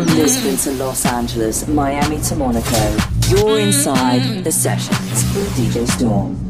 From Lisbon to Los Angeles, Miami to Monaco, you're inside mm. the sessions with DJ Storm.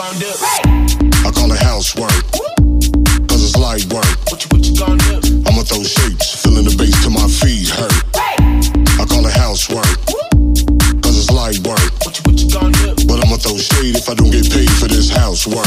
I call it housework, 'cause it's light work. I'ma throw shapes, feeling the bass till my feet hurt. I call it housework, cause it's light work. What you, what you gon' do? But I'ma throw shade if I don't get paid for this housework.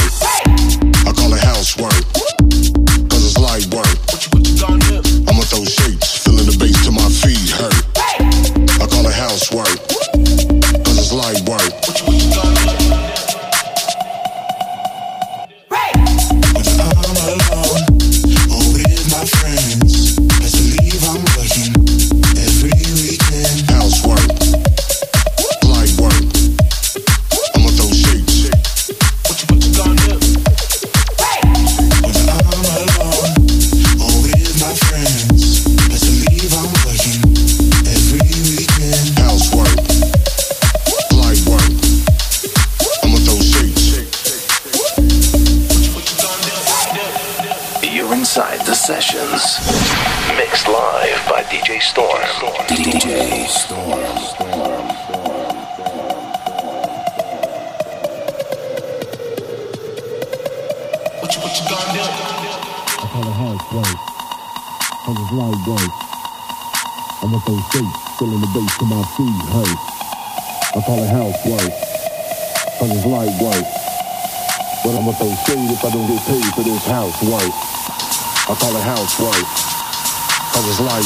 like.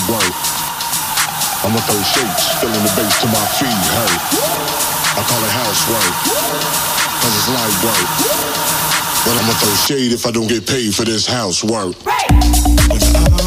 I'm with those shapes, filling the bass to my feet, hey. I call it house. Cause it's light work. But I'm going to throw shade if I don't get paid for this house work. Right.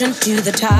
To the top.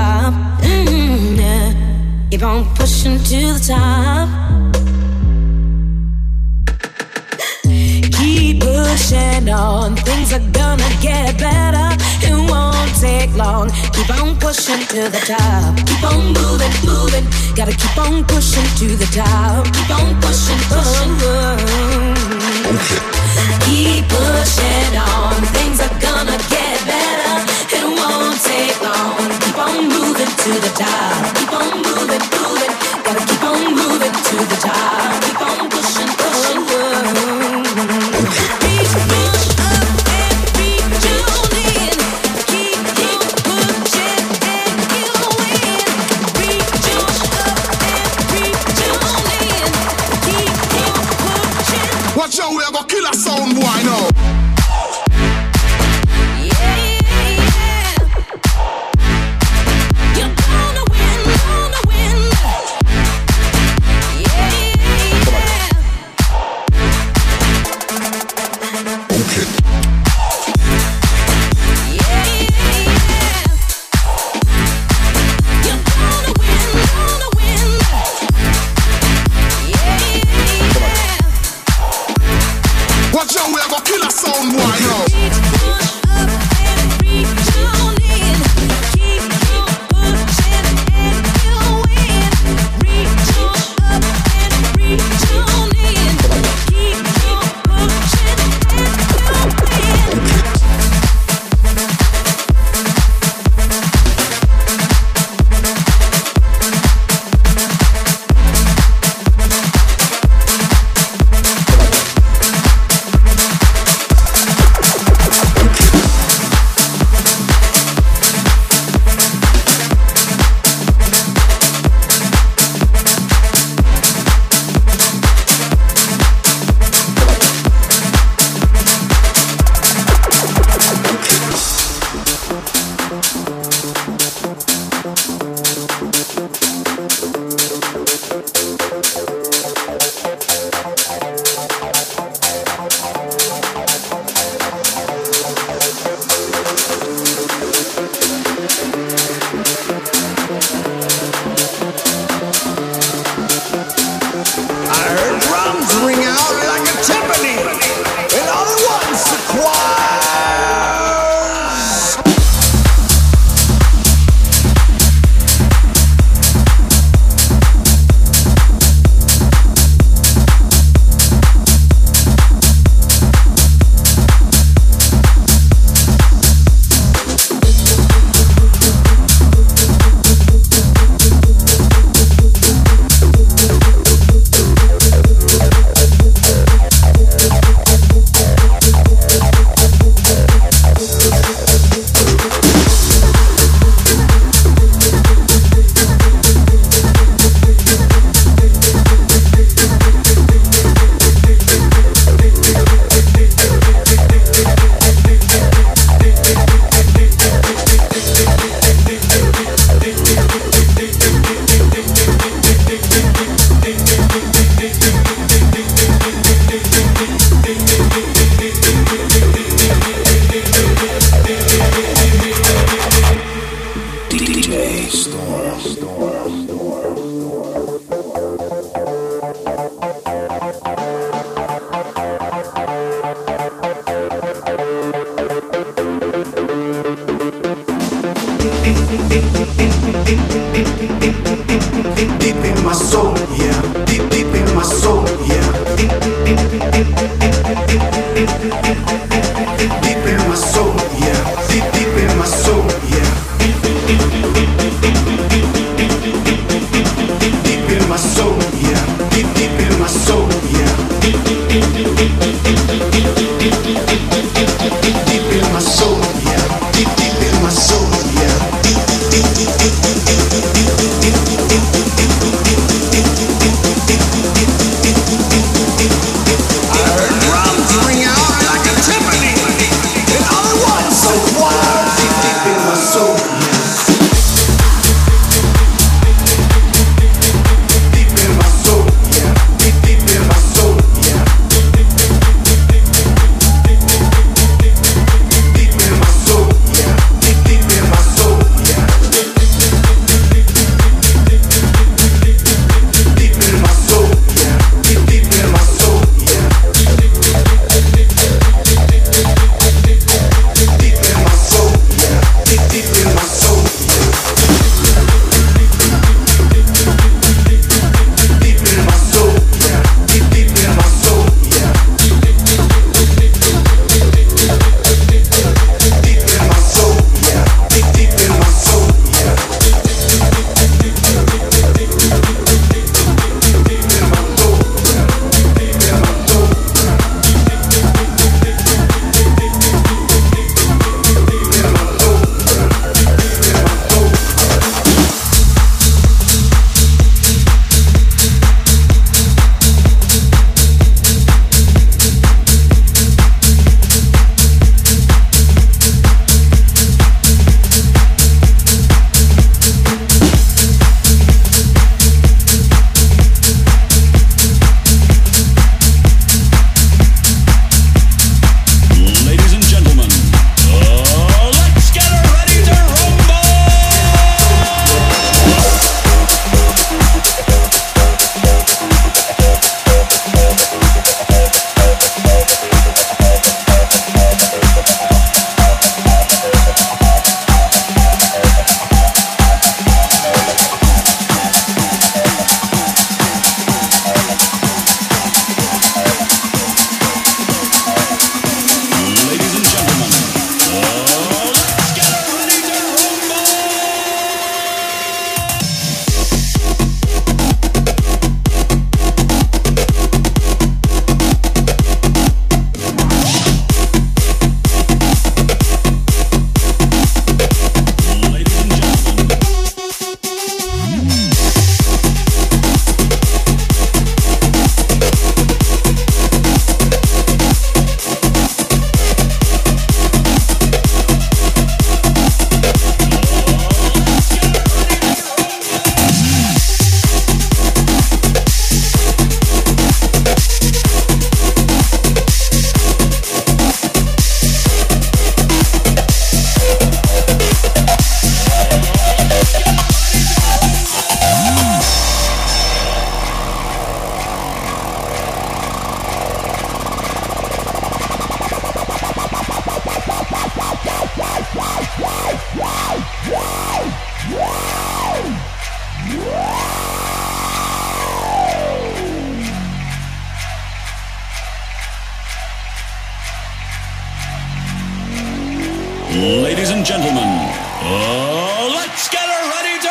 Ladies and gentlemen, uh, let's get her ready to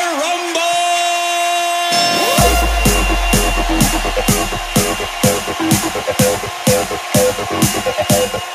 rumble!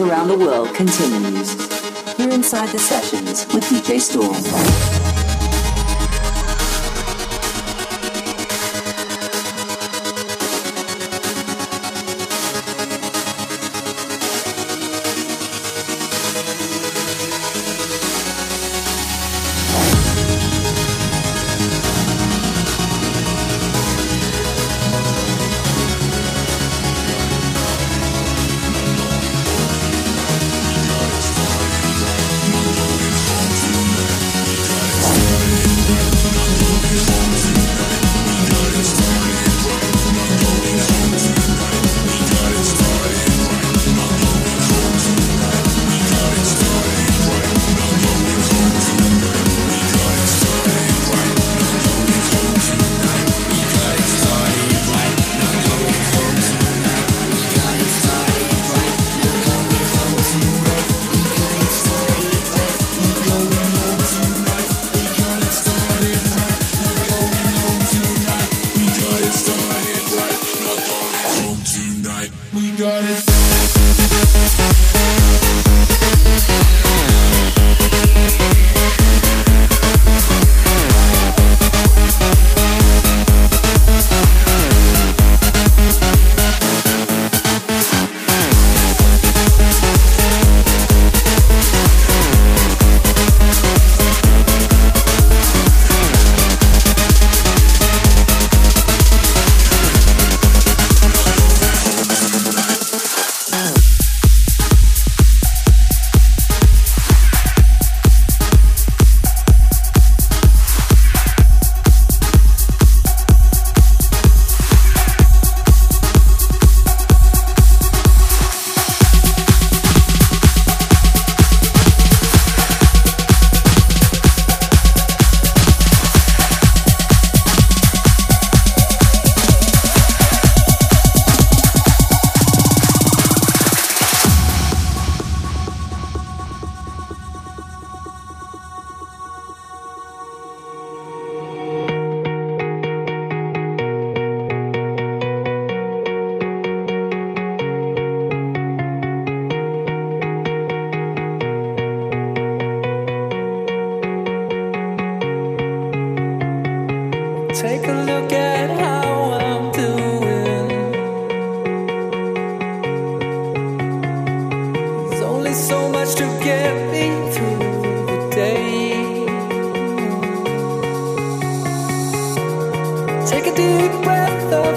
Around the world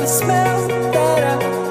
perfume that I